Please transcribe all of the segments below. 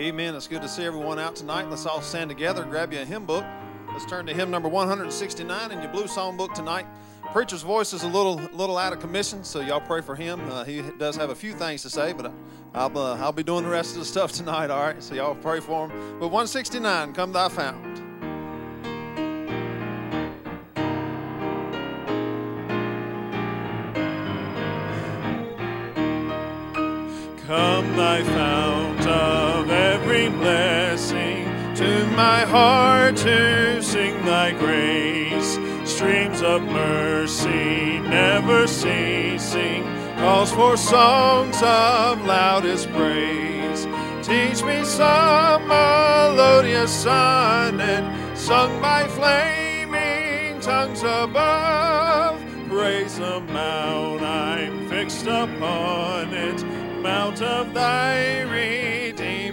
Amen. It's good to see everyone out tonight. Let's all stand together, grab you a hymn book. Let's turn to hymn number 169 in your blue song book tonight. Preacher's voice is a little little out of commission, so y'all pray for him. Uh, he does have a few things to say, but I'll, uh, I'll be doing the rest of the stuff tonight, all right? So y'all pray for him. But 169, Come Thou Fount. Come, thy fount of blessing, to my heart to sing thy grace. Streams of mercy never ceasing, calls for songs of loudest praise. Teach me some melodious sonnet, sung by flaming tongues above. Praise the mount I'm fixed upon it mount of thy. Here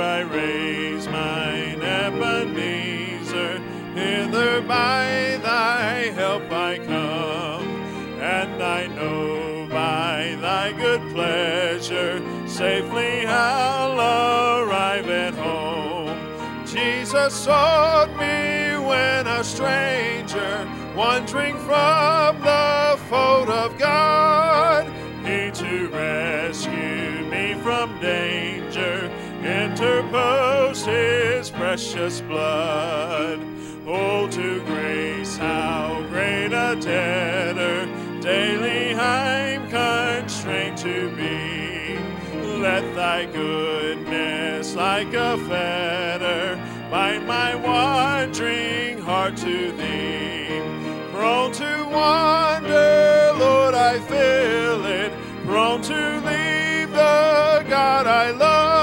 I raise mine Ebenezer, hither by thy help I come, and I know by thy good pleasure safely I'll arrive at home. Jesus sought me when a stranger, wandering from the fold of God, he to rescue me from danger, interposed his precious blood. Oh, to grace, how great a debtor daily I'm constrained to be. Let thy goodness, like a fetter, bind my wandering heart to thee. Prone to wander, Lord, I feel it. Prone to leave the God I love.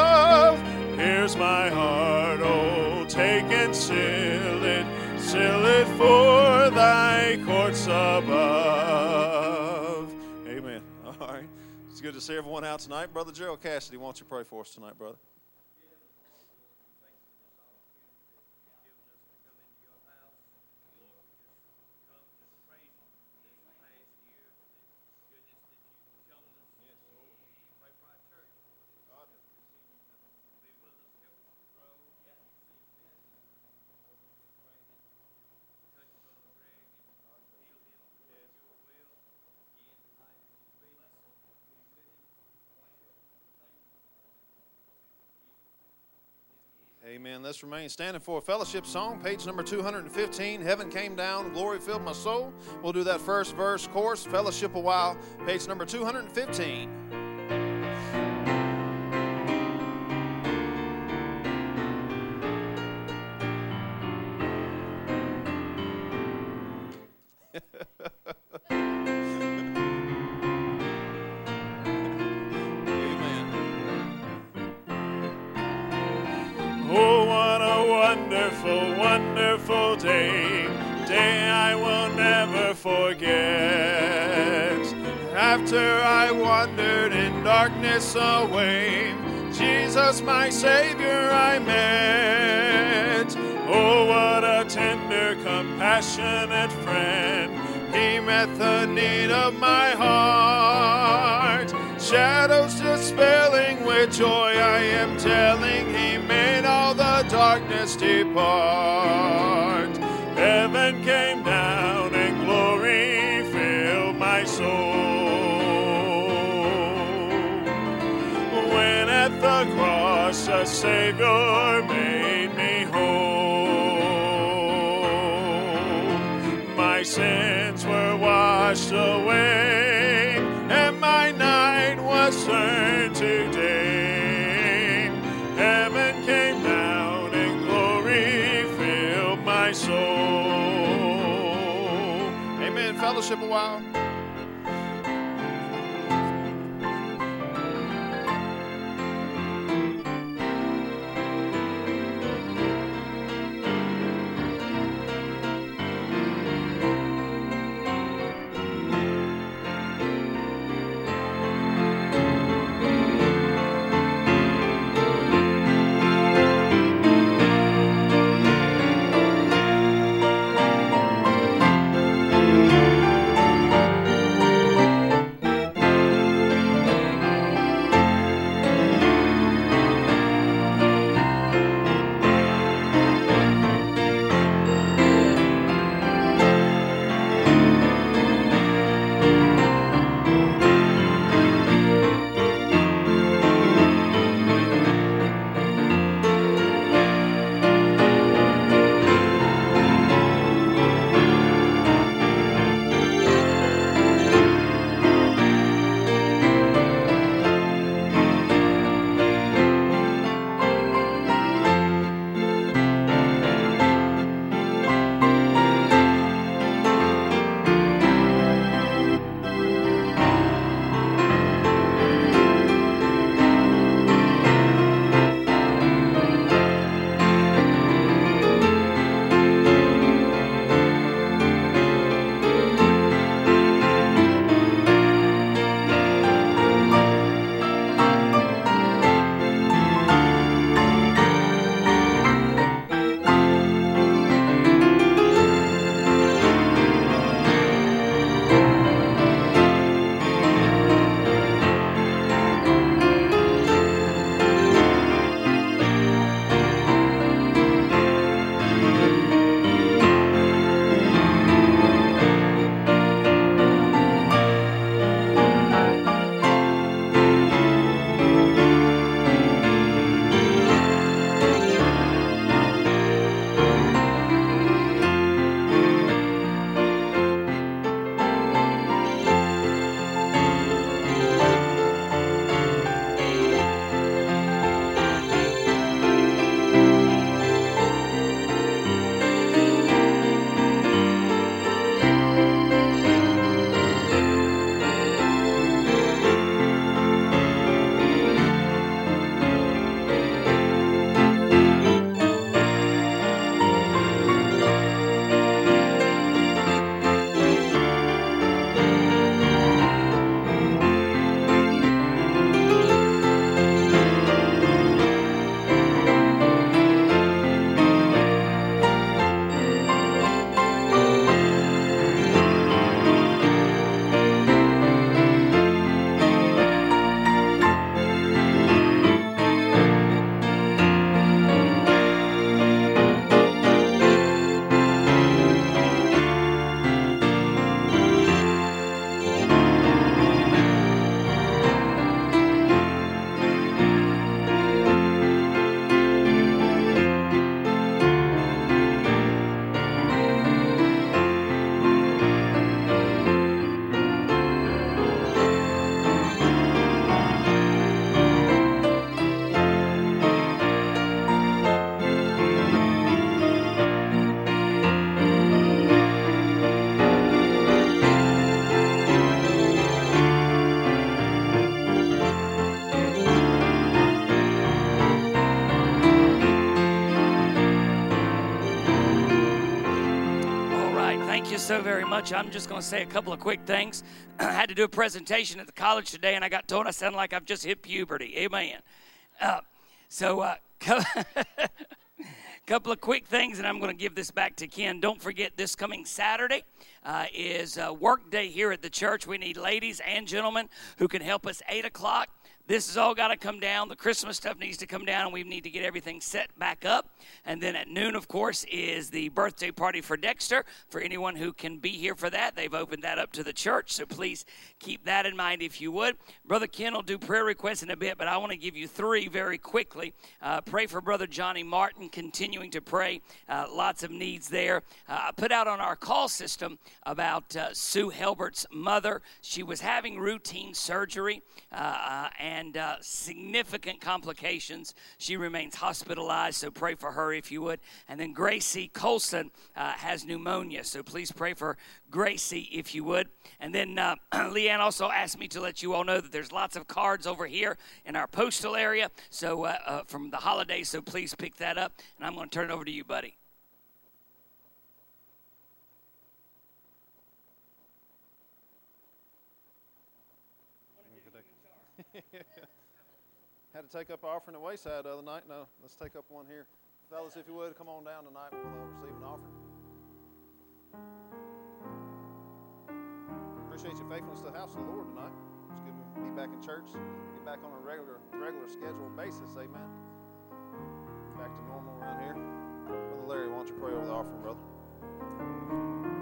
For thy courts above. Amen. All right. It's good to see everyone out tonight. Brother Gerald Cassidy, why don't you pray for us tonight, brother? Amen. Let's remain standing for a fellowship song, page number 215. Heaven came down, glory filled my soul. We'll do that first verse, chorus, fellowship a while, page number 215. My Savior, I met. Oh, what a tender, compassionate friend. He met the need of my heart. Shadows dispelling with joy, I am telling, He made all the darkness depart. Savior made me whole, my sins were washed away, and my night was turned to day. Heaven came down and glory filled my soul. Amen. Fellowship a while. Very much. I'm just going to say a couple of quick things. I had to do a presentation at the college today, and I got told I sound like I've just hit puberty. Amen. Uh, so, uh, couple of quick things, and I'm going to give this back to Ken. Don't forget, this coming Saturday uh, is a work day here at the church. We need ladies and gentlemen who can help us 8 o'clock. This has all got to come down. The Christmas stuff needs to come down, and we need to get everything set back up. And then at noon, of course, is the birthday party for Dexter. For anyone who can be here for that, they've opened that up to the church. So please keep that in mind if you would. Brother Ken will do prayer requests in a bit, but I want to give you three very quickly. Uh, pray for Brother Johnny Martin, continuing to pray. Uh, lots of needs there. Uh, put out on our call system about uh, Sue Helbert's mother. She was having routine surgery and uh, and uh, significant complications. She remains hospitalized, so pray for her if you would. And then Gracie Colson uh, has pneumonia, so please pray for Gracie if you would. And then uh, Leanne also asked me to let you all know that there's lots of cards over here in our postal area, so uh, uh, from the holidays, so please pick that up. And I'm going to turn it over to you, buddy. Had to take up an offering at Wayside the other night. No, let's take up one here. Fellas, if you would, come on down tonight. We'll uh, receive an offering. Appreciate your faithfulness to the house of the Lord tonight. It's good to be back in church, be back on a regular, regular scheduled basis. Amen. Back to normal around here. Brother Larry, why don't you pray over the offering, brother?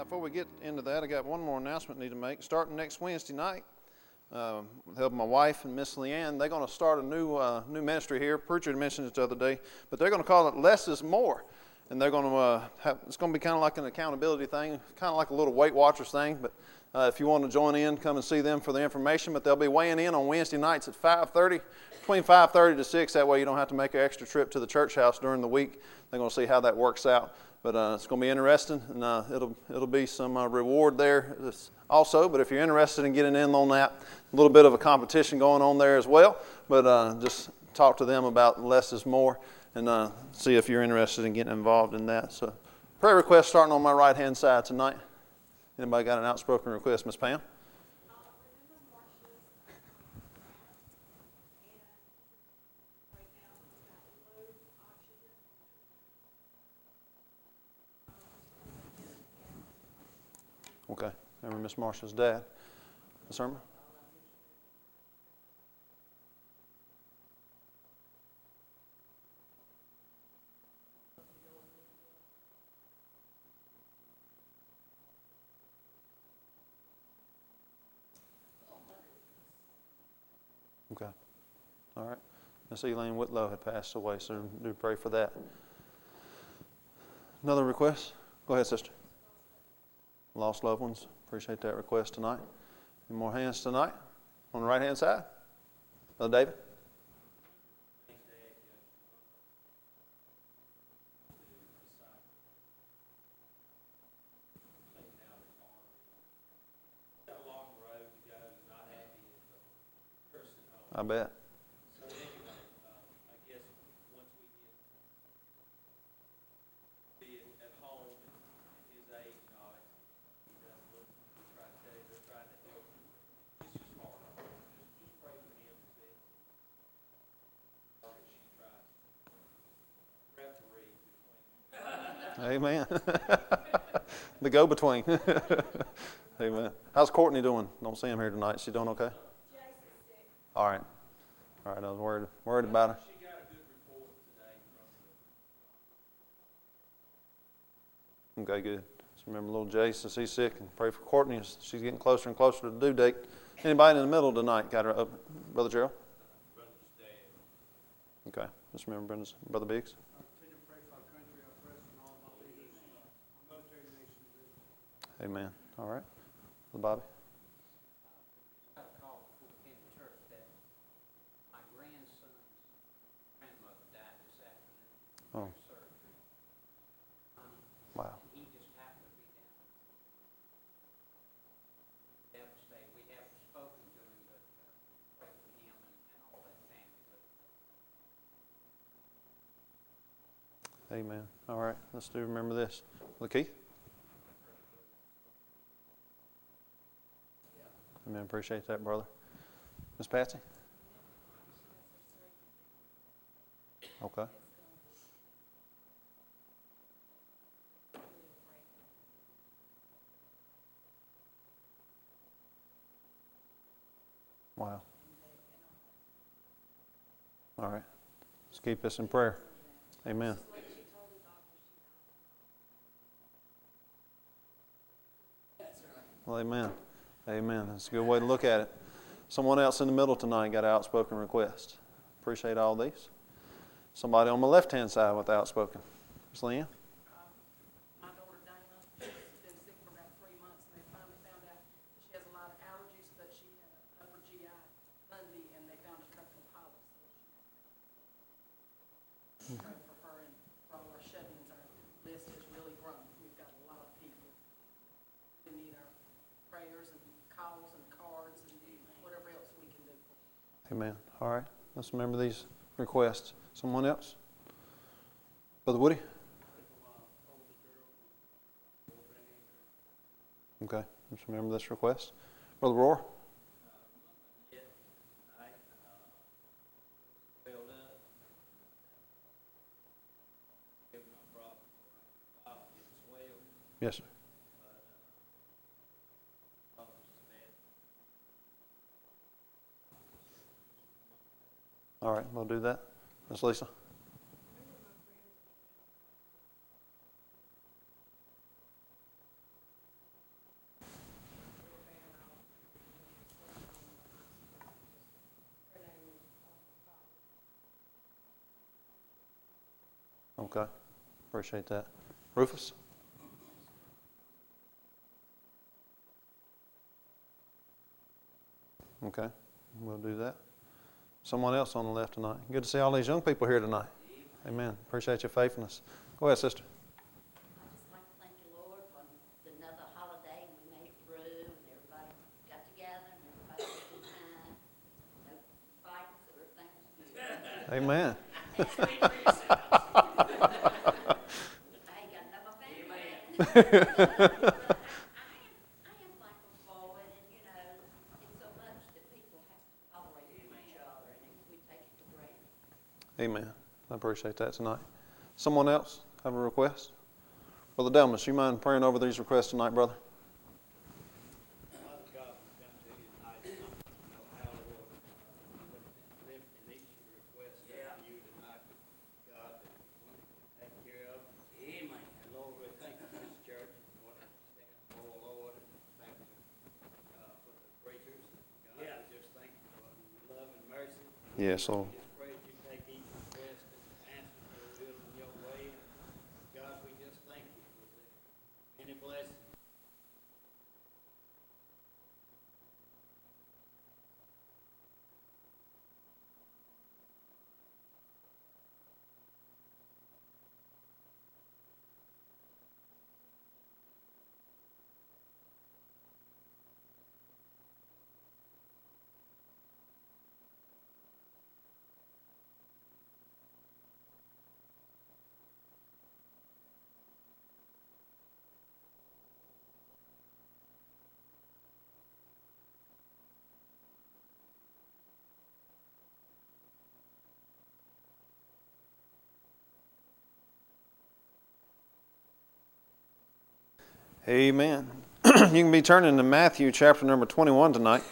Before we get into that, I got one more announcement I need to make. Starting next Wednesday night, uh, with help my wife and Miss Leanne, they're going to start a new uh, new ministry here. Preacher mentioned it the other day, but they're going to call it Less is More, and they're going to uh, have, it's going to be kind of like an accountability thing, kind of like a little Weight Watchers thing. But uh, if you want to join in, come and see them for the information. But they'll be weighing in on Wednesday nights at 5:30, between 5:30 to 6. That way you don't have to make an extra trip to the church house during the week. They're going to see how that works out. But uh, it's going to be interesting, and uh, it'll it'll be some uh, reward there also. But if you're interested in getting in on that, a little bit of a competition going on there as well. But uh, just talk to them about less is more, and uh, see if you're interested in getting involved in that. So, prayer request starting on my right hand side tonight. Anybody got an outspoken request, Miss Pam? Okay. Remember Miss Marcia's dad. Miss Irma? Okay. All right. Miss Elaine Whitlow had passed away, so do pray for that. Another request? Go ahead, sister. Lost loved ones. Appreciate that request tonight. Any more hands tonight? On the right hand side? Brother David? I bet. So anyway, uh, I guess once we get, be at, at home and at his age and all that, he does look, we try to tell you, they're trying to help him. It's just hard. Just, just pray for him a bit. Or that she tries to referee between Amen. the go between. Amen. How's Courtney doing? Don't see him here tonight. She doing okay? All right. All right. I was worried worried about her. She got a good report today Okay, good. Just remember little as he's sick and pray for Courtney she's getting closer and closer to the due date. Anybody in the middle tonight got her up? Brother Gerald? Okay. Just remember brother Biggs. Continue to pray for our country, our president, all of our leaders, our military nations. Amen. All right. Brother Bobby? got a call before we came to church that my grandson's grandmother died this. Oh. Um, Wow. and he just happened to be down. Devastated. We haven't spoken to him, but, pray for him and, and all that family, but Amen. All right. Let's do remember this. Brother Amen. Appreciate that, brother. Miss Patsy? Okay. Wow. All right. Let's keep this in prayer. Amen. Well, amen. Amen. That's a good way to look at it. Someone else in the middle tonight got an outspoken request. Appreciate all these. Somebody on my left hand side with outspoken. Miss Leanne? my daughter Dana, she's been sick for about three months, and they finally found out she has a lot of allergies, but she had an upper GI Monday, and they found a couple of polyps. So she pray for her and for all our shut-ins, our list has really grown. We've got a lot of people who need our prayers and calls and cards and whatever else we can do for them. Amen. All right. Let's remember these requests. Someone else? Brother Woody? Okay. Let's remember this request. Brother Roar? Yes, I, uh, filled up. Give my problem for a while, it's well, Yes, sir. but, uh, problems is bad. All right. We'll do that. Miss Lisa? Okay. Appreciate that. Rufus? Okay. We'll do that. Someone else on the left tonight. Good to see all these young people here tonight. Amen. Appreciate your faithfulness. Go ahead, sister. I just like to thank you, Lord, for another holiday, and we made it through, and everybody got together, and everybody had a good time. No fights, everything was good. Amen. I ain't got another family. I am, I am thankful for it, and, you know, it's so much that people have to tolerate with each other, and we take it for granted. Amen. I appreciate that tonight. Someone else have a request? Brother Delmas, you mind praying over these requests tonight, brother? Father God, we come to you tonight, and I know how, Lord, uh, lifting each request to you tonight, God, that we can take care of. Amen. And Lord, we thank you for this church, Lord, I stand for, Lord, and thank you, uh, for the preachers. God, we just thank you for love and mercy Yes, Lord. Just pray that you take each request and answer their will in your way. God, we just thank you for the many blessings. Amen. you can be turning to Matthew chapter number 21 tonight.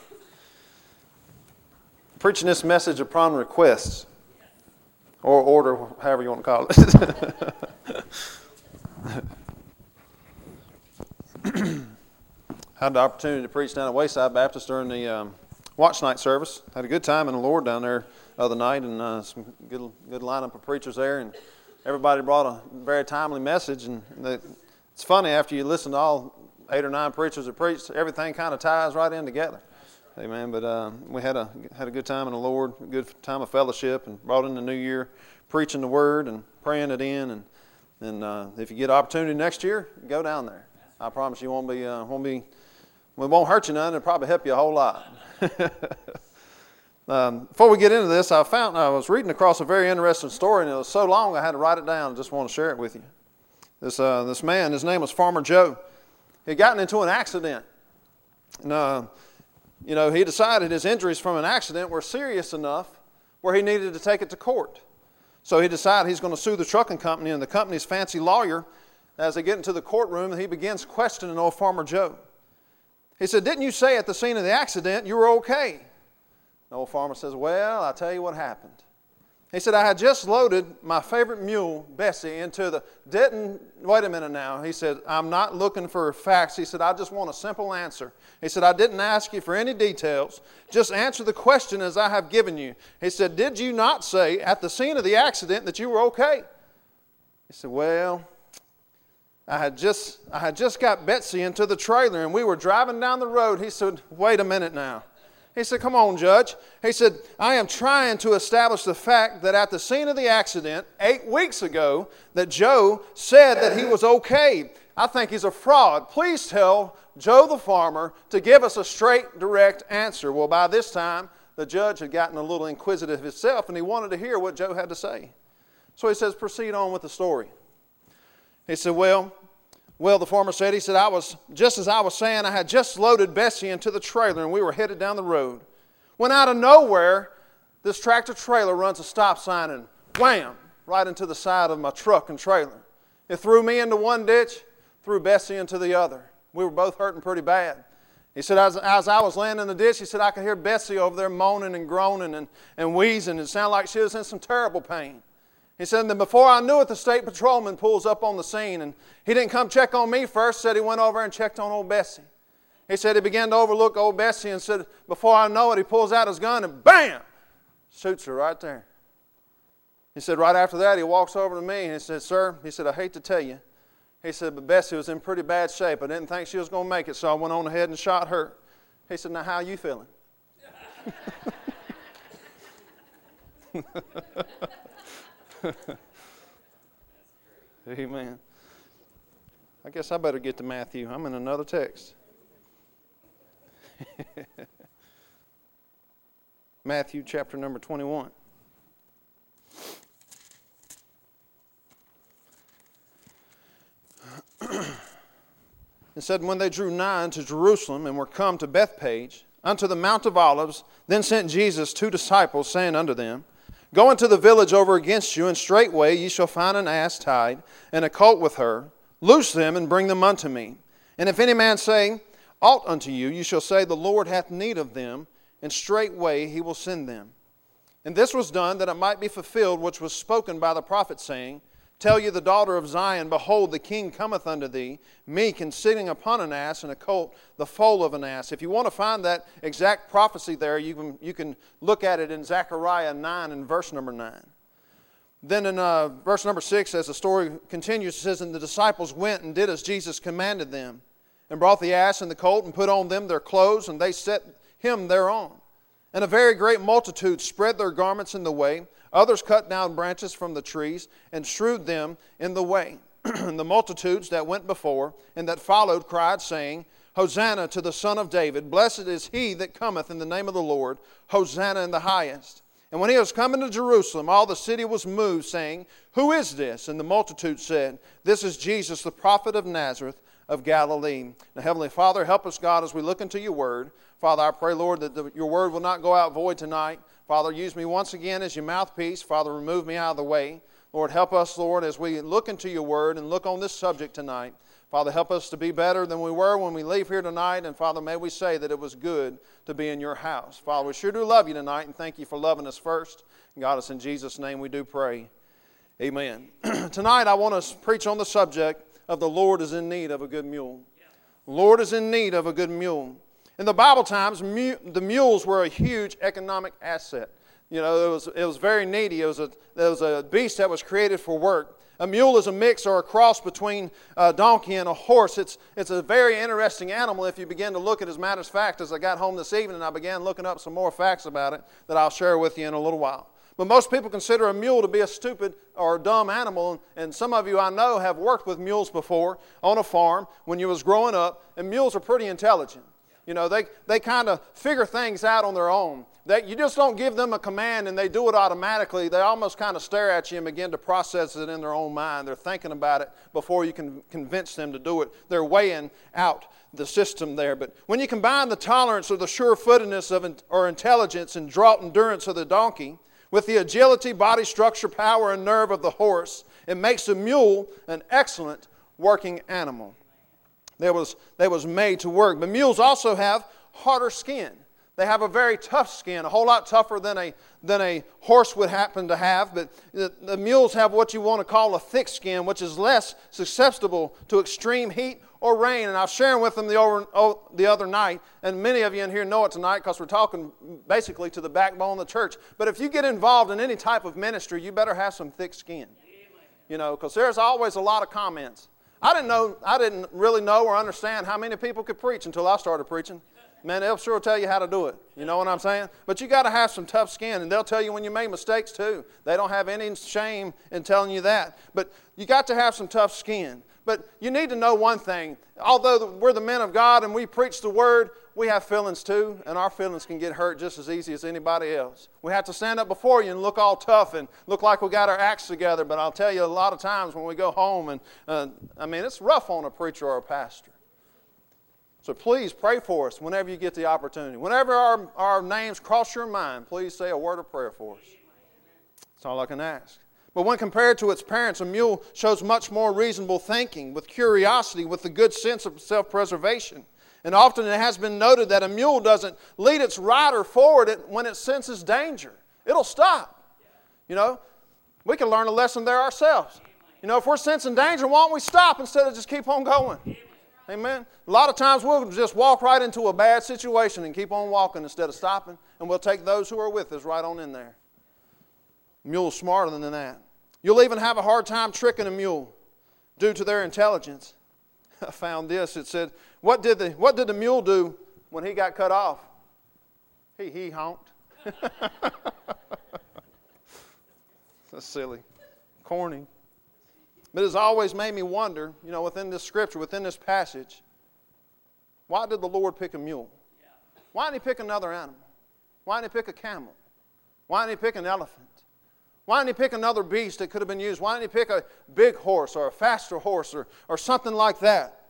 Preaching this message upon requests, or order, however you want to call it. Had the opportunity to preach down at Wayside Baptist during the um, watch night service. Had a good time in the Lord down there the other night, and uh, some good, good lineup of preachers there, and everybody brought a very timely message. And the, it's funny after you listen to all eight or nine preachers that preached, everything kind of ties right in together. Amen. But uh, we had a had a good time in the Lord, a good time of fellowship, and brought in the new year, preaching the word and praying it in. And and uh, if you get opportunity next year, go down there. I promise you won't be uh, won't be we won't hurt you none. It'll probably help you a whole lot. um, before we get into this, I found I was reading across a very interesting story, and it was so long I had to write it down. I just want to share it with you. This uh, this man, his name was Farmer Joe. He had gotten into an accident. And, uh, you know, he decided his injuries from an accident were serious enough where he needed to take it to court. So he decided he's going to sue the trucking company, and the company's fancy lawyer, as they get into the courtroom, he begins questioning old Farmer Joe. He said, Didn't you say at the scene of the accident you were okay? The old farmer says, Well, I'll tell you what happened. He said, I had just loaded my favorite mule, Bessie, into the. Didn't. Wait a minute now. He said, I'm not looking for facts. He said, I just want a simple answer. He said, I didn't ask you for any details. Just answer the question as I have given you. He said, Did you not say at the scene of the accident that you were okay? He said, Well, I had just I had just got Betsy into the trailer and we were driving down the road. He said, Wait a minute now. He said, Come on, Judge. He said, I am trying to establish the fact that at the scene of the accident, eight weeks ago, that Joe said that he was okay. I think he's a fraud. Please tell Joe the farmer to give us a straight, direct answer. Well, by this time, the judge had gotten a little inquisitive himself and he wanted to hear what Joe had to say. So he says, Proceed on with the story. He said, Well, well, the farmer said, he said, I was, just as I was saying, I had just loaded Bessie into the trailer and we were headed down the road. When out of nowhere, this tractor trailer runs a stop sign and wham, right into the side of my truck and trailer. It threw me into one ditch, threw Bessie into the other. We were both hurting pretty bad. He said, as, as I was laying in the ditch, he said, I could hear Bessie over there moaning and groaning and, and wheezing. It sounded like she was in some terrible pain. He said, and then before I knew it, the state patrolman pulls up on the scene. And he didn't come check on me first, said he went over and checked on old Bessie. He said he began to overlook old Bessie and said, before I know it, he pulls out his gun and bam, shoots her right there. He said, right after that, he walks over to me and he said, Sir, he said, I hate to tell you. He said, but Bessie was in pretty bad shape. I didn't think she was going to make it, so I went on ahead and shot her. He said, Now, how are you feeling? Amen. I guess I better get to Matthew. I'm in another text. Matthew chapter number 21. it said, When they drew nigh unto Jerusalem and were come to Bethphage, unto the Mount of Olives, then sent Jesus two disciples, saying unto them, Go into the village over against you, and straightway ye shall find an ass tied, and a colt with her. Loose them, and bring them unto me. And if any man say aught unto you, you shall say, The Lord hath need of them, and straightway he will send them. And this was done that it might be fulfilled which was spoken by the prophet, saying, Tell you the daughter of Zion, Behold, the king cometh unto thee, meek and sitting upon an ass, and a colt, the foal of an ass. If you want to find that exact prophecy there, you can, you can look at it in Zechariah 9 and verse number 9. Then in uh, verse number 6, as the story continues, it says, And the disciples went and did as Jesus commanded them, and brought the ass and the colt, and put on them their clothes, and they set him thereon. And a very great multitude spread their garments in the way. Others cut down branches from the trees and strewed them in the way. and the multitudes that went before and that followed cried, saying, Hosanna to the Son of David. Blessed is he that cometh in the name of the Lord. Hosanna in the highest. And when he was coming to Jerusalem, all the city was moved, saying, Who is this? And the multitude said, This is Jesus, the prophet of Nazareth of Galilee. Now, Heavenly Father, help us, God, as we look into your word. Father, I pray, Lord, that the, your word will not go out void tonight. Father, use me once again as your mouthpiece. Father, remove me out of the way. Lord, help us, Lord, as we look into your word and look on this subject tonight. Father, help us to be better than we were when we leave here tonight. And Father, may we say that it was good to be in your house. Father, we sure do love you tonight and thank you for loving us first. God, us in Jesus' name we do pray. Amen. tonight I want to preach on the subject of the Lord is in need of a good mule. Lord is in need of a good mule. In the Bible times, the mules were a huge economic asset. You know, it was, it was very needy. It was, a, it was a beast that was created for work. A mule is a mix or a cross between a donkey and a horse. It's, it's a very interesting animal if you begin to look at it. As a matter of fact, as I got home this evening, I began looking up some more facts about it that I'll share with you in a little while. But most people consider a mule to be a stupid or a dumb animal, and some of you I know have worked with mules before on a farm when you was growing up, and mules are pretty intelligent. You know, they, they kind of figure things out on their own. That you just don't give them a command and they do it automatically. They almost kind of stare at you and begin to process it in their own mind. They're thinking about it before you can convince them to do it. They're weighing out the system there. But when you combine the tolerance or the sure footedness of or intelligence and drought endurance of the donkey with the agility, body structure, power, and nerve of the horse, it makes a mule an excellent working animal. They was, they was made to work. But mules also have harder skin. They have a very tough skin, a whole lot tougher than a, than a horse would happen to have. But the, the mules have what you want to call a thick skin, which is less susceptible to extreme heat or rain. And I was sharing with them the, over, oh, the other night, and many of you in here know it tonight because we're talking basically to the backbone of the church. But if you get involved in any type of ministry, you better have some thick skin. You know, because there's always a lot of comments. I didn't know, I didn't really know or understand how many people could preach until I started preaching. Man, they'll sure tell you how to do it. You know what I'm saying? But you got to have some tough skin, and they'll tell you when you make mistakes too. They don't have any shame in telling you that. But you got to have some tough skin. But you need to know one thing. Although we're the men of God and we preach the word, we have feelings too, and our feelings can get hurt just as easy as anybody else. We have to stand up before you and look all tough and look like we got our acts together, but I'll tell you a lot of times when we go home, and uh, I mean, it's rough on a preacher or a pastor. So please pray for us whenever you get the opportunity. Whenever our, our names cross your mind, please say a word of prayer for us. That's all I can ask. But when compared to its parents, a mule shows much more reasonable thinking, with curiosity, with a good sense of self preservation. And often it has been noted that a mule doesn't lead its rider forward when it senses danger. It'll stop. You know, we can learn a lesson there ourselves. You know, if we're sensing danger, why don't we stop instead of just keep on going? Amen. A lot of times we'll just walk right into a bad situation and keep on walking instead of stopping, and we'll take those who are with us right on in there. Mule's smarter than that. You'll even have a hard time tricking a mule due to their intelligence. I found this. It said, What did the, what did the mule do when he got cut off? He, he honked. That's silly. Corny. But it's always made me wonder, you know, within this scripture, within this passage, why did the Lord pick a mule? Why didn't he pick another animal? Why didn't he pick a camel? Why didn't he pick an elephant? Why didn't he pick another beast that could have been used? Why didn't he pick a big horse or a faster horse or, or something like that?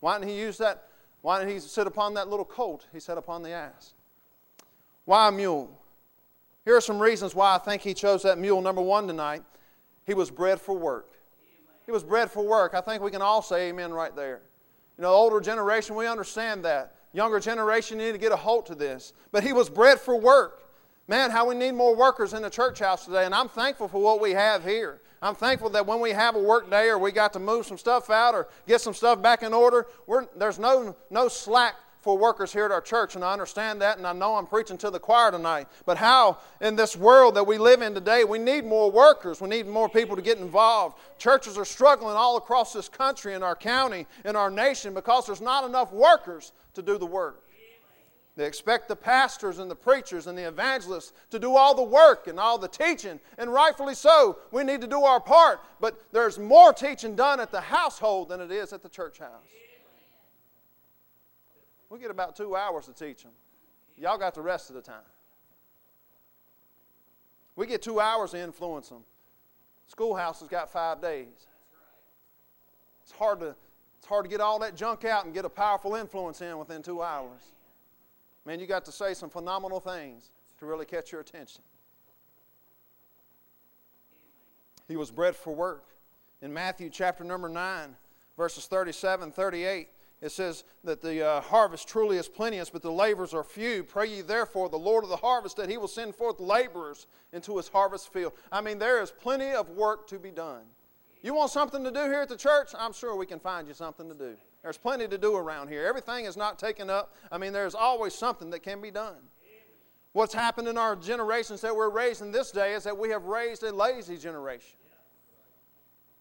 Why didn't he use that? Why didn't he sit upon that little colt? He sat upon the ass. Why a mule? Here are some reasons why I think he chose that mule. Number one tonight, he was bred for work. He was bred for work. I think we can all say amen right there. You know, older generation, we understand that. Younger generation you need to get a hold to this. But he was bred for work. Man, how we need more workers in the church house today, and I'm thankful for what we have here. I'm thankful that when we have a work day or we got to move some stuff out or get some stuff back in order, there's no, no slack for workers here at our church, and I understand that, and I know I'm preaching to the choir tonight. But how, in this world that we live in today, we need more workers. We need more people to get involved. Churches are struggling all across this country, in our county, in our nation, because there's not enough workers to do the work. They expect the pastors and the preachers and the evangelists to do all the work and all the teaching, and rightfully so. We need to do our part, but there's more teaching done at the household than it is at the church house. We get about two hours to teach them. Y'all got the rest of the time. We get two hours to influence them. Schoolhouse has got five days. It's hard to, it's hard to get all that junk out and get a powerful influence in within two hours. Man, you got to say some phenomenal things to really catch your attention. He was bred for work. In Matthew chapter number 9, verses 37 38, it says that the uh, harvest truly is plenteous, but the laborers are few. Pray ye therefore the Lord of the harvest that he will send forth laborers into his harvest field. I mean, there is plenty of work to be done. You want something to do here at the church? I'm sure we can find you something to do. There's plenty to do around here. Everything is not taken up. I mean, there's always something that can be done. What's happened in our generations that we're raising this day is that we have raised a lazy generation.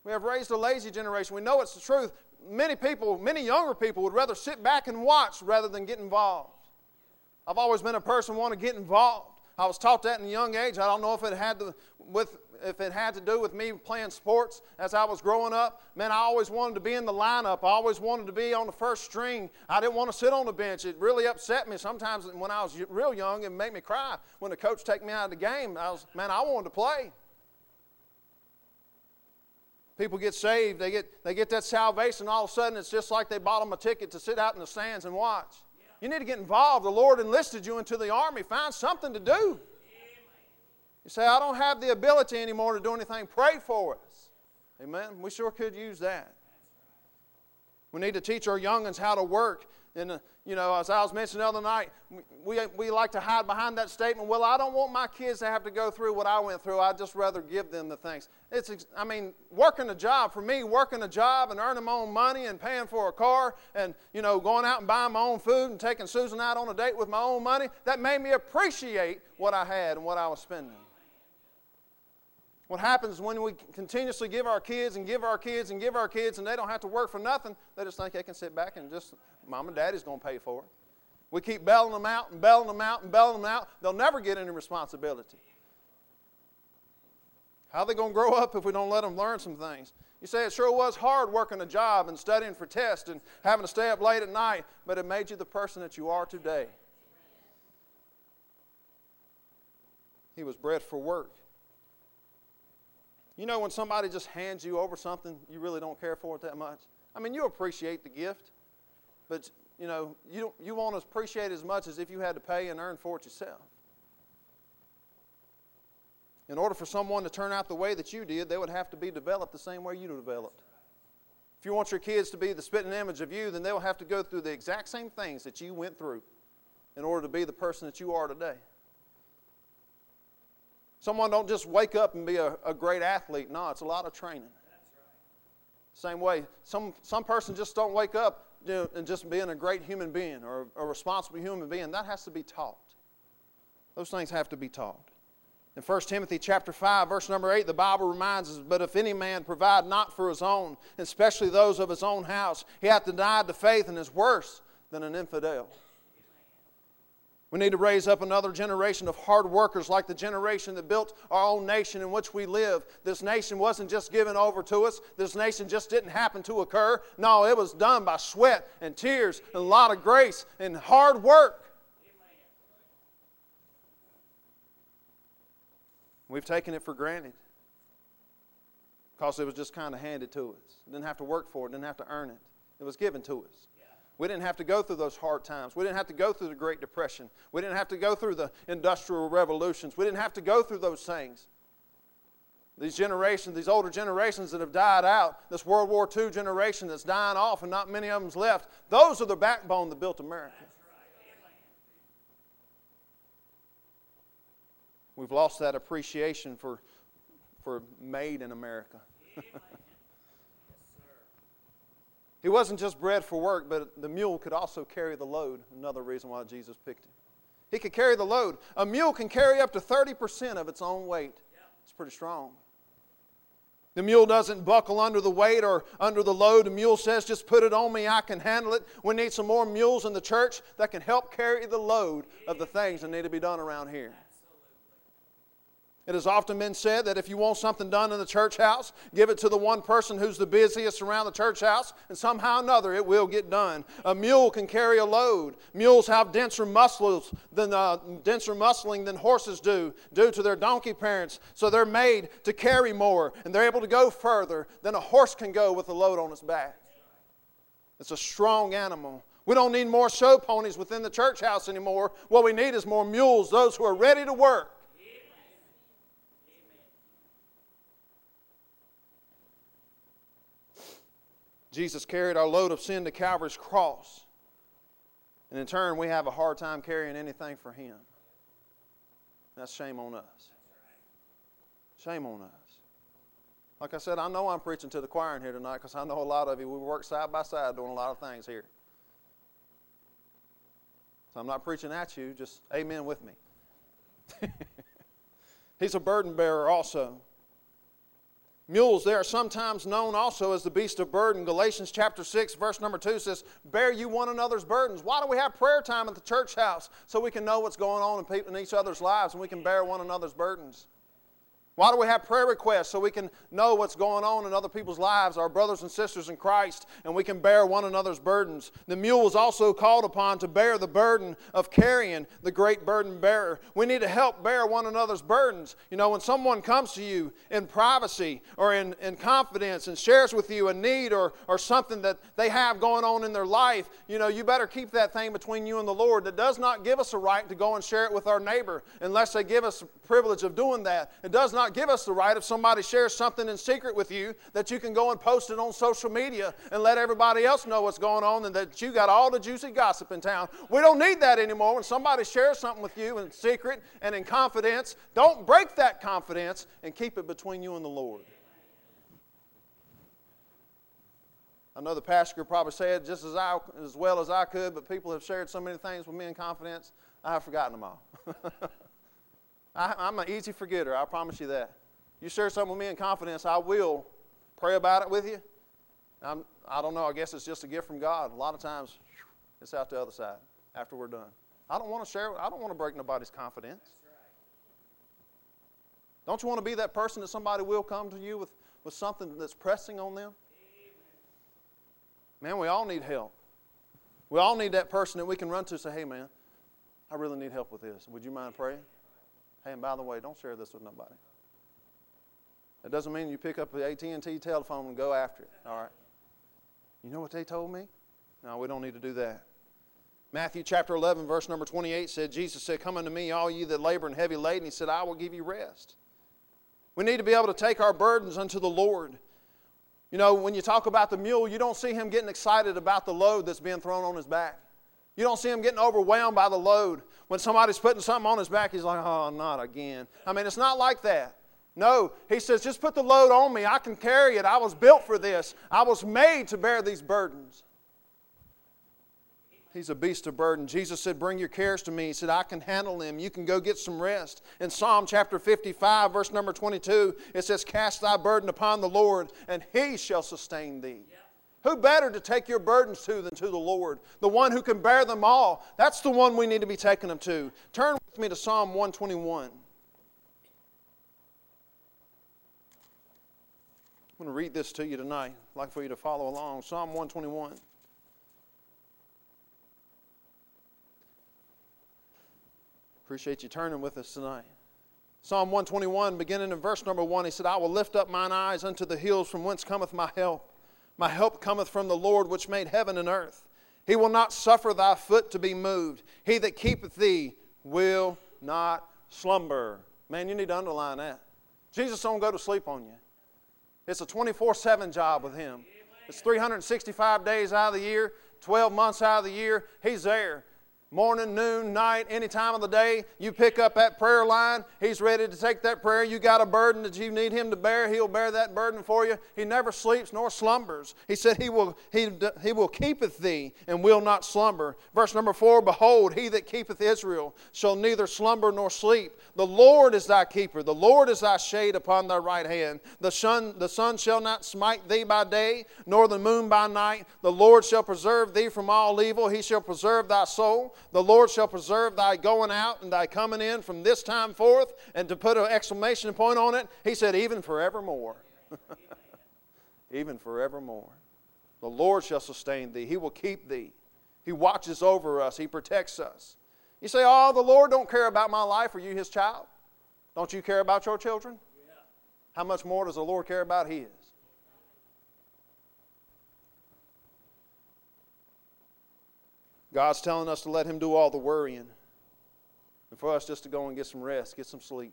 We have raised a lazy generation. We know it's the truth, many people, many younger people would rather sit back and watch rather than get involved. I've always been a person want to get involved. I was taught that in a young age. I don't know if it had to with if it had to do with me playing sports as I was growing up. Man, I always wanted to be in the lineup. I always wanted to be on the first string. I didn't want to sit on the bench. It really upset me sometimes when I was real young. It made me cry when the coach take me out of the game. I was man, I wanted to play people get saved, they get, they get that salvation, all of a sudden it's just like they bought them a ticket to sit out in the stands and watch. You need to get involved. The Lord enlisted you into the army. Find something to do. You say, I don't have the ability anymore to do anything. Pray for us. Amen. We sure could use that. We need to teach our youngins how to work. And, uh, you know, as I was mentioning the other night, we, we like to hide behind that statement, well, I don't want my kids to have to go through what I went through. I'd just rather give them the things. It's, I mean, working a job, for me, working a job and earning my own money and paying for a car and, you know, going out and buying my own food and taking Susan out on a date with my own money, that made me appreciate what I had and what I was spending. What happens is when we continuously give our kids and give our kids and give our kids and they don't have to work for nothing, they just think they can sit back and just, mom and daddy's going to pay for it. We keep bailing them out and bailing them out and bailing them out. They'll never get any responsibility. How are they going to grow up if we don't let them learn some things? You say it sure was hard working a job and studying for tests and having to stay up late at night, but it made you the person that you are today. He was bred for work. You know, when somebody just hands you over something, you really don't care for it that much. I mean, you appreciate the gift, but you know, you, you won't appreciate it as much as if you had to pay and earn for it yourself. In order for someone to turn out the way that you did, they would have to be developed the same way you developed. If you want your kids to be the spitting image of you, then they'll have to go through the exact same things that you went through in order to be the person that you are today. Someone don't just wake up and be a, a great athlete. No, it's a lot of training. Same way, some, some person just don't wake up you know, and just being a great human being or a responsible human being. That has to be taught. Those things have to be taught. In 1 Timothy chapter 5, verse number 8, the Bible reminds us, But if any man provide not for his own, especially those of his own house, he hath denied the faith and is worse than an infidel. We need to raise up another generation of hard workers like the generation that built our own nation in which we live. This nation wasn't just given over to us, this nation just didn't happen to occur. No, it was done by sweat and tears and a lot of grace and hard work. We've taken it for granted because it was just kind of handed to us. Didn't have to work for it, didn't have to earn it. It was given to us. We didn't have to go through those hard times. We didn't have to go through the Great Depression. We didn't have to go through the industrial revolutions. We didn't have to go through those things. These generations, these older generations that have died out, this World War II generation that's dying off and not many of them's left, those are the backbone that built America. We've lost that appreciation for, for made in America. he wasn't just bred for work, but the mule could also carry the load. Another reason why Jesus picked him. He could carry the load. A mule can carry up to 30% of its own weight. It's pretty strong. The mule doesn't buckle under the weight or under the load. The mule says, just put it on me, I can handle it. We need some more mules in the church that can help carry the load of the things that need to be done around here. It has often been said that if you want something done in the church house, give it to the one person who's the busiest around the church house, and somehow or another it will get done. A mule can carry a load. Mules have denser muscles than uh, denser muscling than horses do, due to their donkey parents. So they're made to carry more, and they're able to go further than a horse can go with a load on its back. It's a strong animal. We don't need more show ponies within the church house anymore. What we need is more mules, those who are ready to work. Jesus carried our load of sin to Calvary's cross. And in turn, we have a hard time carrying anything for Him. That's shame on us. Shame on us. Like I said, I know I'm preaching to the choir in here tonight because I know a lot of you, we work side by side doing a lot of things here. So I'm not preaching at you, just amen with me. He's a burden bearer also. Mules, they are sometimes known also as the beast of burden. Galatians chapter 6, verse number 2 says, Bear you one another's burdens. Why do we have prayer time at the church house? So we can know what's going on in, in each other's lives and we can bear one another's burdens. Why do we have prayer requests? So we can know what's going on in other people's lives, our brothers and sisters in Christ, and we can bear one another's burdens. The mule is also called upon to bear the burden of carrying the great burden bearer. We need to help bear one another's burdens. You know, when someone comes to you in privacy or in, in confidence and shares with you a need or, or something that they have going on in their life, you know, you better keep that thing between you and the Lord. That does not give us a right to go and share it with our neighbor unless they give us the privilege of doing that. It does not give us the right if somebody shares something in secret with you that you can go and post it on social media and let everybody else know what's going on and that you got all the juicy gossip in town. We don't need that anymore. When somebody shares something with you in secret and in confidence, don't break that confidence and keep it between you and the Lord. I know the pastor probably said just as, I, as well as I could, but people have shared so many things with me in confidence, I have forgotten them all. I, I'm an easy forgetter, I promise you that. You share something with me in confidence, I will pray about it with you. I'm, I don't know, I guess it's just a gift from God. A lot of times, it's out the other side after we're done. I don't want to share, I don't want to break nobody's confidence. Don't you want to be that person that somebody will come to you with, with something that's pressing on them? Man, we all need help. We all need that person that we can run to say, hey, man, I really need help with this. Would you mind praying? Hey, and by the way, don't share this with nobody. That doesn't mean you pick up the AT&T telephone and go after it. All right. You know what they told me? No, we don't need to do that. Matthew chapter 11, verse number 28 said, Jesus said, Come unto me, all you that labor and heavy laden. He said, I will give you rest. We need to be able to take our burdens unto the Lord. You know, when you talk about the mule, you don't see him getting excited about the load that's being thrown on his back. You don't see him getting overwhelmed by the load. When somebody's putting something on his back, he's like, oh, not again. I mean, it's not like that. No, he says, just put the load on me. I can carry it. I was built for this. I was made to bear these burdens. He's a beast of burden. Jesus said, Bring your cares to me. He said, I can handle them. You can go get some rest. In Psalm chapter 55, verse number 22, it says, Cast thy burden upon the Lord, and he shall sustain thee. Who better to take your burdens to than to the Lord? The one who can bear them all. That's the one we need to be taking them to. Turn with me to Psalm 121. I'm going to read this to you tonight. I'd like for you to follow along. Psalm 121. Appreciate you turning with us tonight. Psalm 121, beginning in verse number 1, he said, I will lift up mine eyes unto the hills from whence cometh my help. My help cometh from the Lord which made heaven and earth. He will not suffer thy foot to be moved. He that keepeth thee will not slumber. Man, you need to underline that. Jesus don't go to sleep on you. It's a 24 7 job with him. It's 365 days out of the year, 12 months out of the year. He's there. Morning, noon, night, any time of the day, you pick up that prayer line. He's ready to take that prayer. You got a burden that you need Him to bear. He'll bear that burden for you. He never sleeps nor slumbers. He said, He will, he, he will keepeth thee and will not slumber. Verse number four Behold, he that keepeth Israel shall neither slumber nor sleep. The Lord is thy keeper. The Lord is thy shade upon thy right hand. The sun, the sun shall not smite thee by day, nor the moon by night. The Lord shall preserve thee from all evil. He shall preserve thy soul. The Lord shall preserve thy going out and thy coming in from this time forth. And to put an exclamation point on it, he said, even forevermore. even forevermore. The Lord shall sustain thee. He will keep thee. He watches over us. He protects us. You say, Oh, the Lord don't care about my life. Are you his child? Don't you care about your children? How much more does the Lord care about his? God's telling us to let him do all the worrying and for us just to go and get some rest, get some sleep.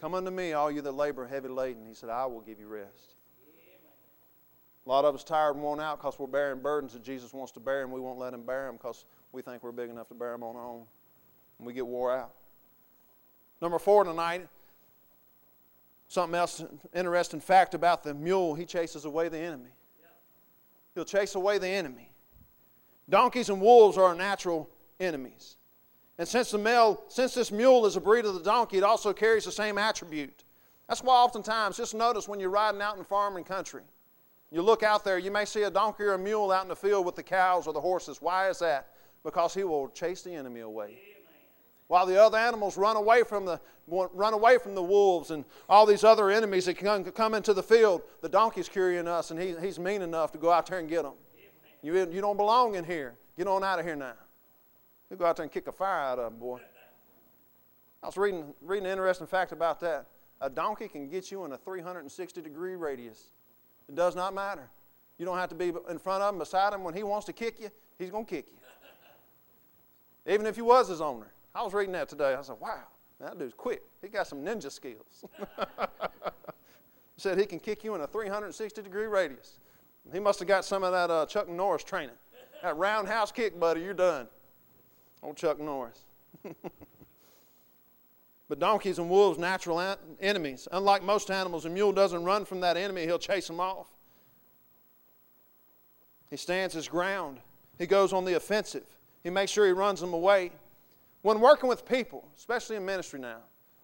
Come unto me, all you that labor heavy laden. He said, I will give you rest. A lot of us tired and worn out because we're bearing burdens that Jesus wants to bear, and we won't let him bear them because we think we're big enough to bear them on our own. And we get wore out. Number four tonight, something else interesting fact about the mule, he chases away the enemy. He'll chase away the enemy. Donkeys and wolves are our natural enemies. And since the male, since this mule is a breed of the donkey, it also carries the same attribute. That's why oftentimes, just notice when you're riding out in farming country, you look out there, you may see a donkey or a mule out in the field with the cows or the horses. Why is that? Because he will chase the enemy away. While the other animals run away from the run away from the wolves and all these other enemies that can come into the field, the donkey's carrying us, and he, he's mean enough to go out there and get them. You, you don't belong in here. Get on out of here now. You go out there and kick a fire out of them, boy. I was reading, reading an interesting fact about that. A donkey can get you in a 360 degree radius. It does not matter. You don't have to be in front of him, beside him. When he wants to kick you, he's going to kick you. Even if you was his owner. I was reading that today. I said, wow, that dude's quick. He got some ninja skills. said he can kick you in a 360 degree radius. He must have got some of that uh, Chuck Norris training. That roundhouse kick, buddy, you're done. Old Chuck Norris. but donkeys and wolves, natural an- enemies. Unlike most animals, a mule doesn't run from that enemy, he'll chase him off. He stands his ground, he goes on the offensive, he makes sure he runs them away. When working with people, especially in ministry now,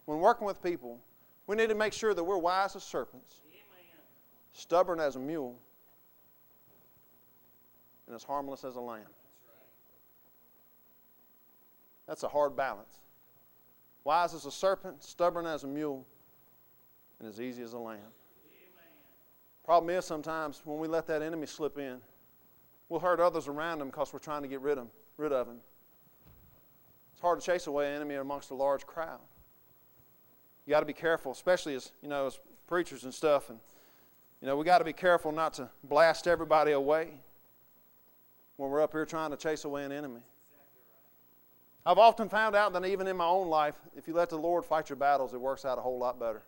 when working with people, we need to make sure that we're wise as serpents, stubborn as a mule, and as harmless as a lamb. That's a hard balance. Wise as a serpent, stubborn as a mule, and as easy as a lamb. Problem is, sometimes when we let that enemy slip in, we'll hurt others around him because we're trying to get rid of, him, rid of. It's hard to chase away an enemy amongst a large crowd. You got to be careful, especially as you know, as preachers and stuff, and you know, we got to be careful not to blast everybody away when we're up here trying to chase away an enemy. I've often found out that even in my own life, if you let the Lord fight your battles, it works out a whole lot better.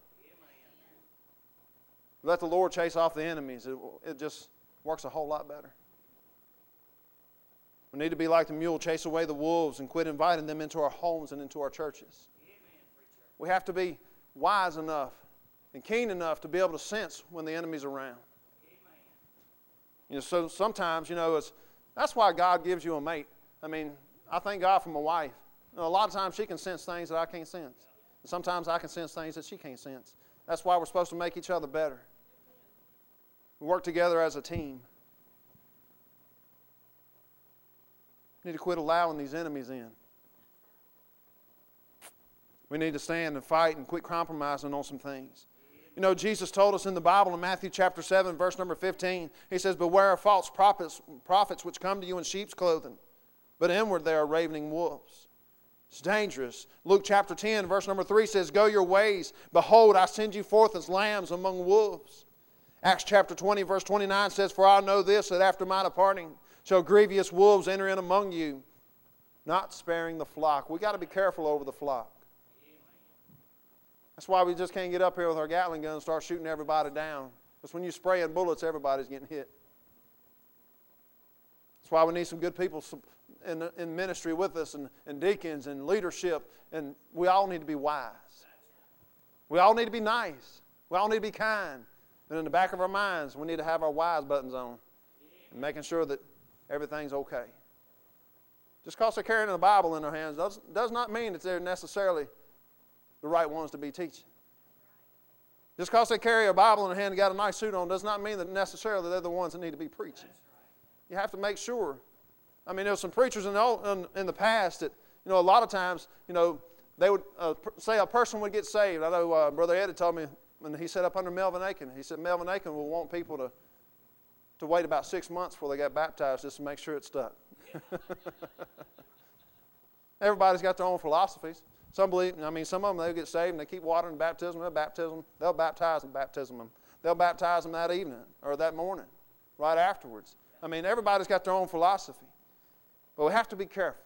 Let the Lord chase off the enemies, it, it just works a whole lot better. We need to be like the mule, chase away the wolves and quit inviting them into our homes and into our churches. We have to be wise enough and keen enough to be able to sense when the enemy's around. You know, so sometimes, you know, it's, that's why God gives you a mate. I mean, I thank God for my wife. You know, a lot of times she can sense things that I can't sense. And sometimes I can sense things that she can't sense. That's why we're supposed to make each other better. We work together as a team. We need to quit allowing these enemies in. We need to stand and fight and quit compromising on some things. You know, Jesus told us in the Bible in Matthew chapter 7, verse number 15, He says, Beware of false prophets, prophets which come to you in sheep's clothing but inward they are ravening wolves. It's dangerous. Luke chapter 10, verse number 3 says, Go your ways. Behold, I send you forth as lambs among wolves. Acts chapter 20, verse 29 says, For I know this, that after my departing shall grievous wolves enter in among you, not sparing the flock. we got to be careful over the flock. That's why we just can't get up here with our Gatling gun and start shooting everybody down. Because when you're spraying bullets, everybody's getting hit. That's why we need some good people in, in ministry with us and, and deacons and leadership. And we all need to be wise. We all need to be nice. We all need to be kind. And in the back of our minds, we need to have our wise buttons on and making sure that everything's okay. Just because they're carrying the Bible in their hands does, does not mean that they're necessarily the right ones to be teaching. Just because they carry a Bible in their hand and got a nice suit on does not mean that necessarily they're the ones that need to be preaching. You have to make sure. I mean, there's some preachers in the, in, in the past that, you know, a lot of times, you know, they would uh, say a person would get saved. I know uh, Brother Ed told me when he set up under Melvin Aiken, he said Melvin Aiken will want people to, to wait about six months before they get baptized just to make sure it's stuck. Everybody's got their own philosophies. Some believe, I mean, some of them, they'll get saved and they keep watering baptism. They'll baptism. They'll baptize and baptism them. They'll baptize them that evening or that morning, right afterwards. I mean, everybody's got their own philosophy. But we have to be careful.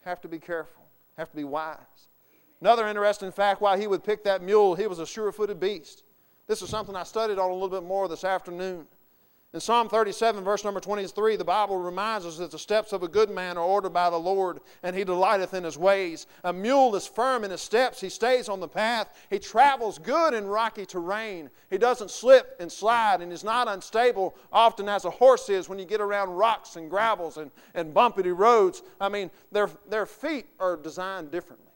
Have to be careful. Have to be wise. Another interesting fact why he would pick that mule, he was a sure footed beast. This is something I studied on a little bit more this afternoon. In Psalm 37, verse number 23, the Bible reminds us that the steps of a good man are ordered by the Lord, and he delighteth in his ways. A mule is firm in his steps. He stays on the path. He travels good in rocky terrain. He doesn't slip and slide, and is not unstable, often as a horse is when you get around rocks and gravels and, and bumpy roads. I mean, their, their feet are designed differently.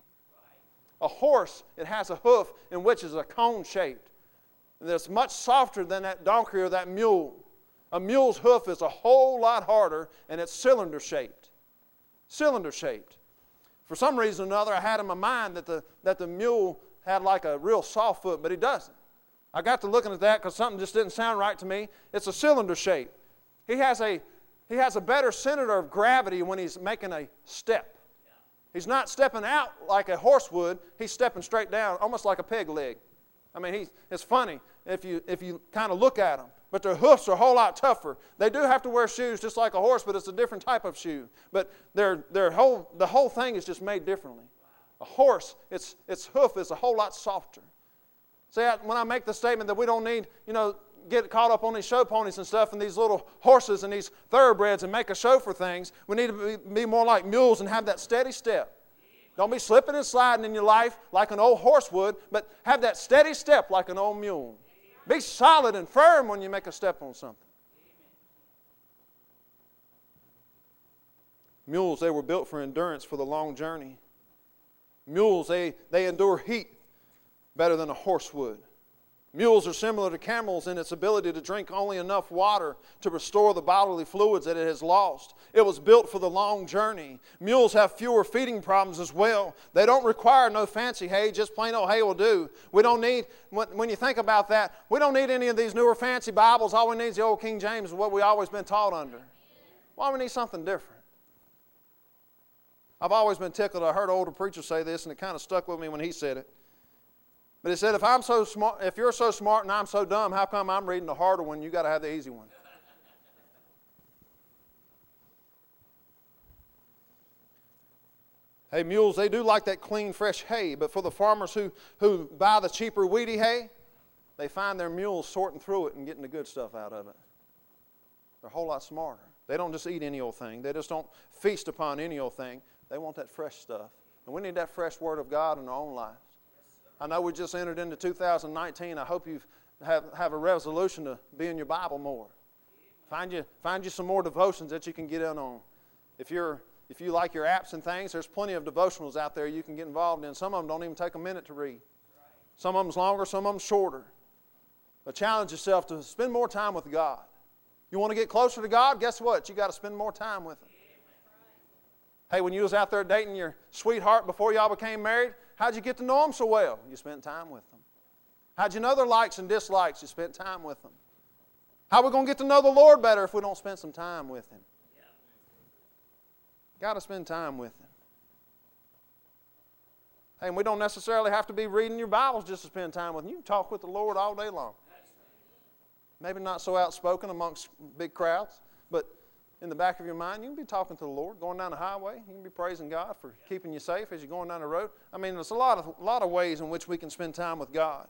A horse, it has a hoof in which is a cone shaped. And it's much softer than that donkey or that mule. A mule's hoof is a whole lot harder and it's cylinder shaped. Cylinder shaped. For some reason or another, I had in my mind that the, that the mule had like a real soft foot, but he doesn't. I got to looking at that because something just didn't sound right to me. It's a cylinder shape. He has a, he has a better center of gravity when he's making a step. He's not stepping out like a horse would, he's stepping straight down, almost like a peg leg. I mean, he's, it's funny if you, if you kind of look at them, but their hoofs are a whole lot tougher. They do have to wear shoes just like a horse, but it's a different type of shoe. But their, their whole, the whole thing is just made differently. A horse, its, its hoof is a whole lot softer. See, when I make the statement that we don't need, you know, get caught up on these show ponies and stuff and these little horses and these thoroughbreds and make a show for things, we need to be, be more like mules and have that steady step. Don't be slipping and sliding in your life like an old horse would, but have that steady step like an old mule. Be solid and firm when you make a step on something. Mules, they were built for endurance for the long journey. Mules, they, they endure heat better than a horse would. Mules are similar to camels in its ability to drink only enough water to restore the bodily fluids that it has lost. It was built for the long journey. Mules have fewer feeding problems as well. They don't require no fancy hay, just plain old hay will do. We don't need, when you think about that, we don't need any of these newer fancy Bibles. All we need is the old King James, what we've always been taught under. Why we need something different? I've always been tickled. I heard older preacher say this, and it kind of stuck with me when he said it. But he said, if I'm so smart, if you're so smart and I'm so dumb, how come I'm reading the harder one? You got to have the easy one. Hey, mules, they do like that clean, fresh hay, but for the farmers who, who buy the cheaper, weedy hay, they find their mules sorting through it and getting the good stuff out of it. They're a whole lot smarter. They don't just eat any old thing, they just don't feast upon any old thing. They want that fresh stuff. And we need that fresh word of God in our own lives. I know we just entered into 2019. I hope you have, have a resolution to be in your Bible more. Find you, find you some more devotions that you can get in on. If, you're, if you like your apps and things, there's plenty of devotionals out there you can get involved in. Some of them don't even take a minute to read. Some of them's longer, some of them shorter. But challenge yourself to spend more time with God. You want to get closer to God? Guess what? You got to spend more time with Him. Hey, when you was out there dating your sweetheart before y'all became married, How'd you get to know them so well? You spent time with them. How'd you know their likes and dislikes? You spent time with them. How are we going to get to know the Lord better if we don't spend some time with Him? Got to spend time with Him. Hey, and we don't necessarily have to be reading your Bibles just to spend time with Him. You can talk with the Lord all day long. Maybe not so outspoken amongst big crowds, but in the back of your mind, you can be talking to the Lord, going down the highway. You can be praising God for keeping you safe as you're going down the road. I mean, there's a lot of, lot of ways in which we can spend time with God.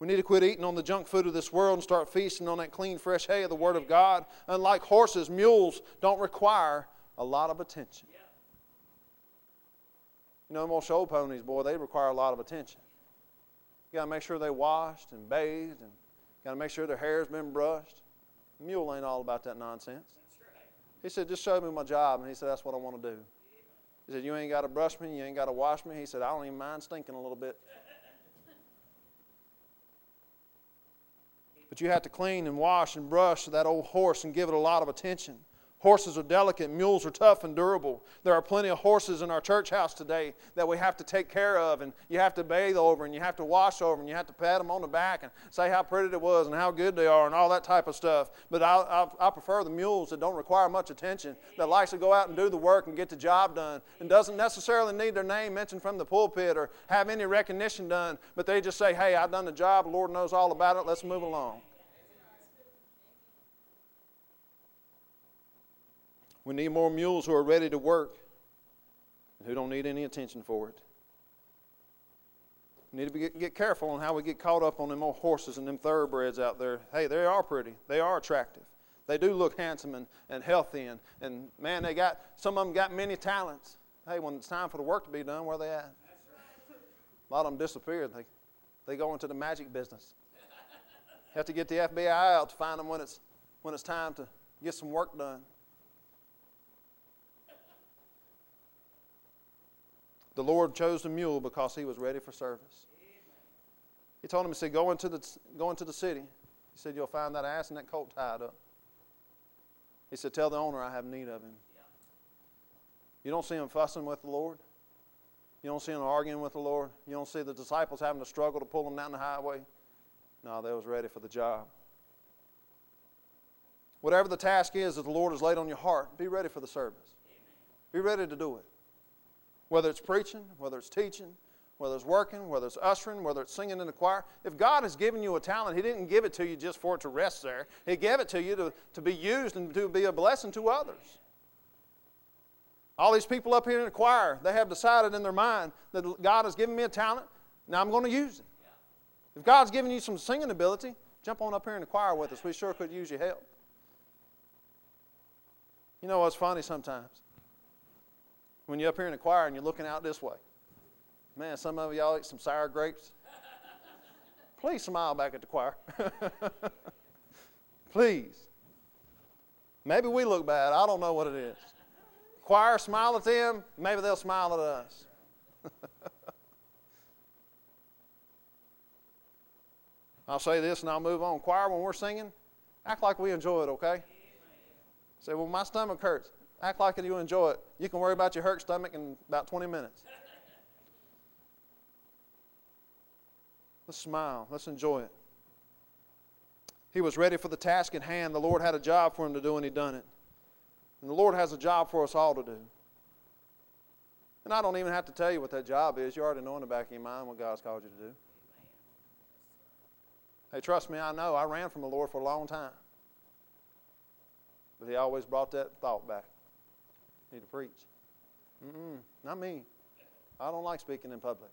We need to quit eating on the junk food of this world and start feasting on that clean, fresh hay of the Word of God. Unlike horses, mules don't require a lot of attention. You know, most old ponies, boy, they require a lot of attention. You got to make sure they're washed and bathed, and got to make sure their hair's been brushed. Mule ain't all about that nonsense. He said, just show me my job. And he said, that's what I want to do. He said, you ain't got to brush me. You ain't got to wash me. He said, I don't even mind stinking a little bit. But you have to clean and wash and brush that old horse and give it a lot of attention. Horses are delicate, mules are tough and durable. There are plenty of horses in our church house today that we have to take care of, and you have to bathe over, and you have to wash over, and you have to pat them on the back and say how pretty it was and how good they are and all that type of stuff. But I, I, I prefer the mules that don't require much attention, that likes to go out and do the work and get the job done, and doesn't necessarily need their name mentioned from the pulpit or have any recognition done, but they just say, hey, I've done the job, the Lord knows all about it, let's move along. We need more mules who are ready to work and who don't need any attention for it. We need to be, get careful on how we get caught up on them old horses and them thoroughbreds out there. Hey, they are pretty. They are attractive. They do look handsome and, and healthy. And, and man, they got some of them got many talents. Hey, when it's time for the work to be done, where are they at? A lot of them disappeared. They, they go into the magic business. You Have to get the FBI out to find them when it's, when it's time to get some work done. The Lord chose the mule because he was ready for service. He told him, he said, go into the, go into the city. He said, you'll find that ass and that colt tied up. He said, tell the owner I have need of him. You don't see him fussing with the Lord. You don't see him arguing with the Lord. You don't see the disciples having to struggle to pull him down the highway. No, they was ready for the job. Whatever the task is that the Lord has laid on your heart, be ready for the service. Be ready to do it. Whether it's preaching, whether it's teaching, whether it's working, whether it's ushering, whether it's singing in the choir. If God has given you a talent, He didn't give it to you just for it to rest there. He gave it to you to, to be used and to be a blessing to others. All these people up here in the choir, they have decided in their mind that God has given me a talent, now I'm going to use it. If God's given you some singing ability, jump on up here in the choir with us. We sure could use your help. You know what's funny sometimes? When you're up here in the choir and you're looking out this way. Man, some of y'all eat some sour grapes. Please smile back at the choir. Please. Maybe we look bad. I don't know what it is. Choir, smile at them. Maybe they'll smile at us. I'll say this and I'll move on. Choir, when we're singing, act like we enjoy it, okay? Say, well, my stomach hurts. Act like you enjoy it. You can worry about your hurt stomach in about 20 minutes. Let's smile. Let's enjoy it. He was ready for the task at hand. The Lord had a job for him to do, and he done it. And the Lord has a job for us all to do. And I don't even have to tell you what that job is. You already know in the back of your mind what God's called you to do. Hey, trust me, I know. I ran from the Lord for a long time. But He always brought that thought back need to preach. Mm-mm, not me. I don't like speaking in public.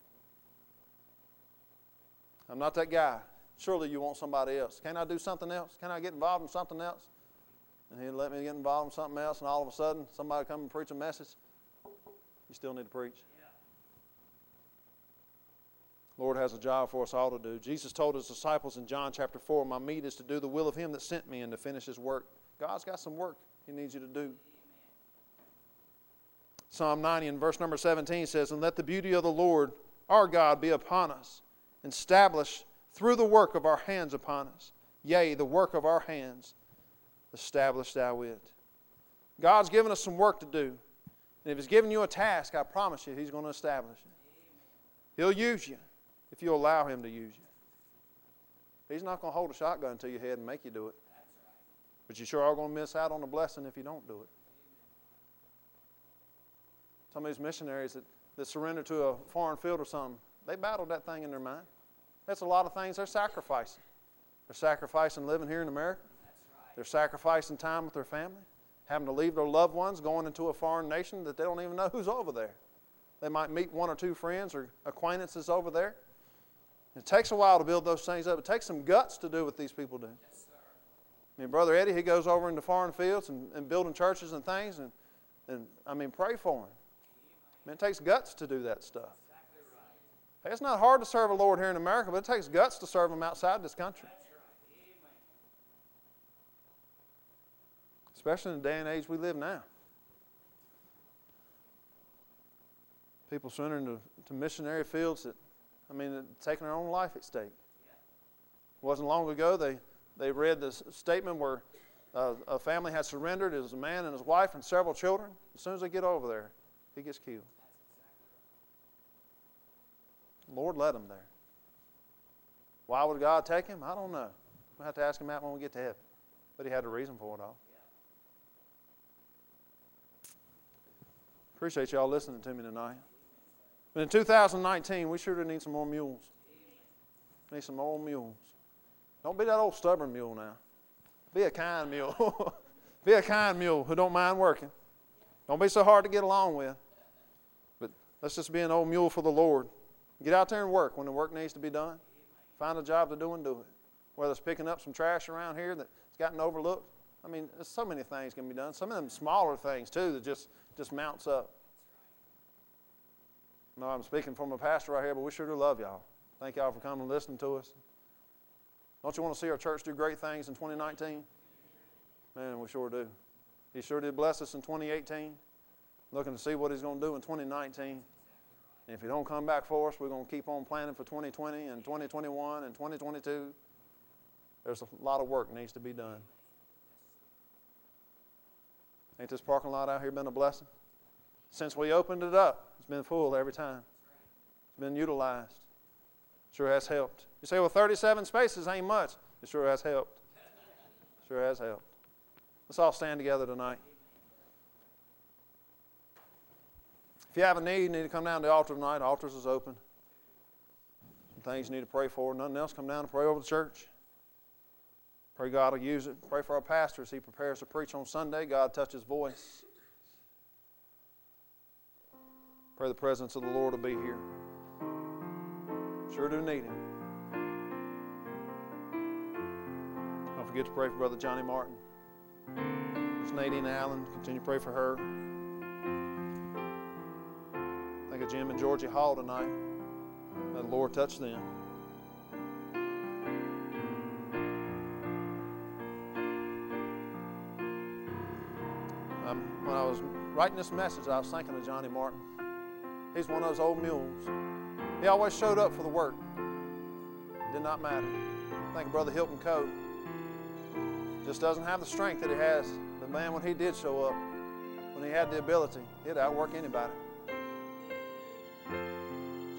I'm not that guy. Surely you want somebody else. Can I do something else? Can I get involved in something else? And he'd let me get involved in something else, and all of a sudden, somebody come and preach a message. You still need to preach. Lord has a job for us all to do. Jesus told his disciples in John chapter 4, My meat is to do the will of him that sent me and to finish his work. God's got some work he needs you to do. Psalm 90 and verse number 17 says, And let the beauty of the Lord our God be upon us, establish through the work of our hands upon us. Yea, the work of our hands, establish thou it. God's given us some work to do. And if He's given you a task, I promise you, He's going to establish it. He'll use you if you allow Him to use you. He's not going to hold a shotgun to your head and make you do it. But you sure are going to miss out on the blessing if you don't do it. Some of these missionaries that, that surrender to a foreign field or something, they battled that thing in their mind. That's a lot of things they're sacrificing. They're sacrificing living here in America. They're sacrificing time with their family, having to leave their loved ones, going into a foreign nation that they don't even know who's over there. They might meet one or two friends or acquaintances over there. It takes a while to build those things up. It takes some guts to do what these people do. I mean, Brother Eddie, he goes over into foreign fields and, and building churches and things, and, and I mean, pray for him. It takes guts to do that stuff. Hey, it's not hard to serve the Lord here in America, but it takes guts to serve Him outside this country. Especially in the day and age we live now. People surrendering to, to missionary fields that, I mean, taking their own life at stake. It wasn't long ago they, they read this statement where uh, a family had surrendered. It was a man and his wife and several children. As soon as they get over there, he gets killed. Lord let him there. Why would God take him? I don't know. We'll have to ask him that when we get to heaven. But he had a reason for it all. Appreciate y'all listening to me tonight. But in 2019, we sure do need some more mules. Need some more mules. Don't be that old stubborn mule now. Be a kind mule. be a kind mule who don't mind working. Don't be so hard to get along with. Let's just be an old mule for the Lord. Get out there and work when the work needs to be done. Find a job to do and do it. Whether it's picking up some trash around here that's gotten overlooked. I mean, there's so many things can be done. Some of them smaller things too that just just mounts up. No, I'm speaking from a pastor right here, but we sure do love y'all. Thank y'all for coming and listening to us. Don't you want to see our church do great things in 2019? Man, we sure do. He sure did bless us in 2018. Looking to see what he's going to do in 2019. And if he don't come back for us, we're going to keep on planning for 2020 and 2021 and 2022. There's a lot of work needs to be done. Ain't this parking lot out here been a blessing? Since we opened it up, it's been full every time. It's been utilized. Sure has helped. You say, well, 37 spaces ain't much. It sure has helped. Sure has helped. Let's all stand together tonight. If you have a need, you need to come down to the altar tonight. The altars is open. Some things you need to pray for. Nothing else, come down and pray over the church. Pray God will use it. Pray for our pastor as he prepares to preach on Sunday. God touch his voice. Pray the presence of the Lord will be here. Sure do need him. Don't forget to pray for Brother Johnny Martin. There's Nadine Allen. Continue to pray for her. Jim and Georgie Hall tonight. May the Lord touch them. Um, when I was writing this message, I was thinking of Johnny Martin. He's one of those old mules. He always showed up for the work. Did not matter. I think of Brother Hilton Coe. Just doesn't have the strength that he has. But man, when he did show up, when he had the ability, he'd outwork anybody.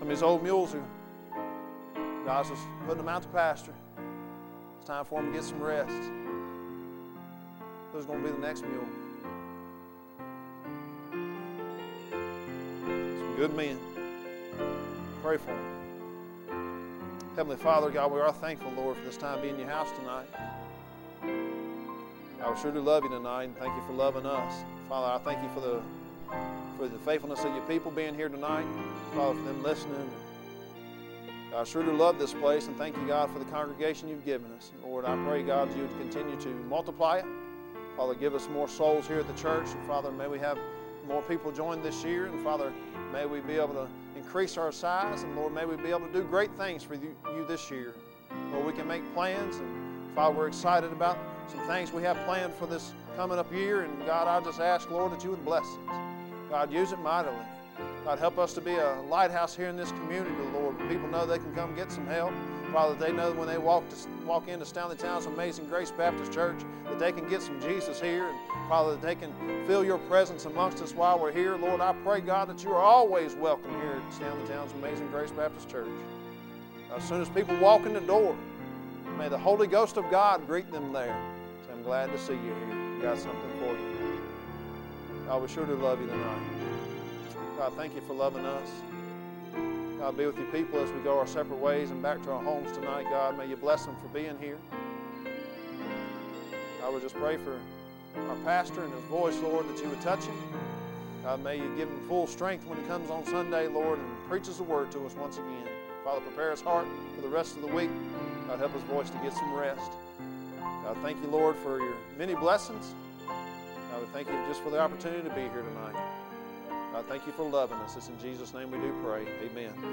Some of these old mules who God's just putting them out to pasture. It's time for them to get some rest. Who's going to be the next mule? Some good men. Pray for them. Heavenly Father, God, we are thankful, Lord, for this time being in your house tonight. I would sure do love you tonight and thank you for loving us. Father, I thank you for the for the faithfulness of your people being here tonight. Father, for them listening. I sure do love this place and thank you, God, for the congregation you've given us. Lord, I pray, God, you would continue to multiply it. Father, give us more souls here at the church. And Father, may we have more people join this year. And Father, may we be able to increase our size. And Lord, may we be able to do great things for you, this year. Lord, we can make plans. And Father, we're excited about some things we have planned for this coming up year. And God, I just ask, Lord, that you would bless it. God, use it mightily. God, help us to be a lighthouse here in this community, Lord. People know they can come get some help. Father, they know when they walk to, walk into Stanley Town's Amazing Grace Baptist Church that they can get some Jesus here. And Father, that they can feel your presence amongst us while we're here. Lord, I pray, God, that you are always welcome here at Stanley Town's Amazing Grace Baptist Church. As soon as people walk in the door, may the Holy Ghost of God greet them there. I'm glad to see you here. Got something for you. God, we sure do love you tonight. God, thank you for loving us. God, be with your people as we go our separate ways and back to our homes tonight, God. May you bless them for being here. I would just pray for our pastor and his voice, Lord, that you would touch him. God, may you give him full strength when he comes on Sunday, Lord, and preaches the word to us once again. Father, prepare his heart for the rest of the week. God, help his voice to get some rest. God, thank you, Lord, for your many blessings. God, we thank you just for the opportunity to be here tonight. God, thank you for loving us. It's in Jesus' name we do pray. Amen.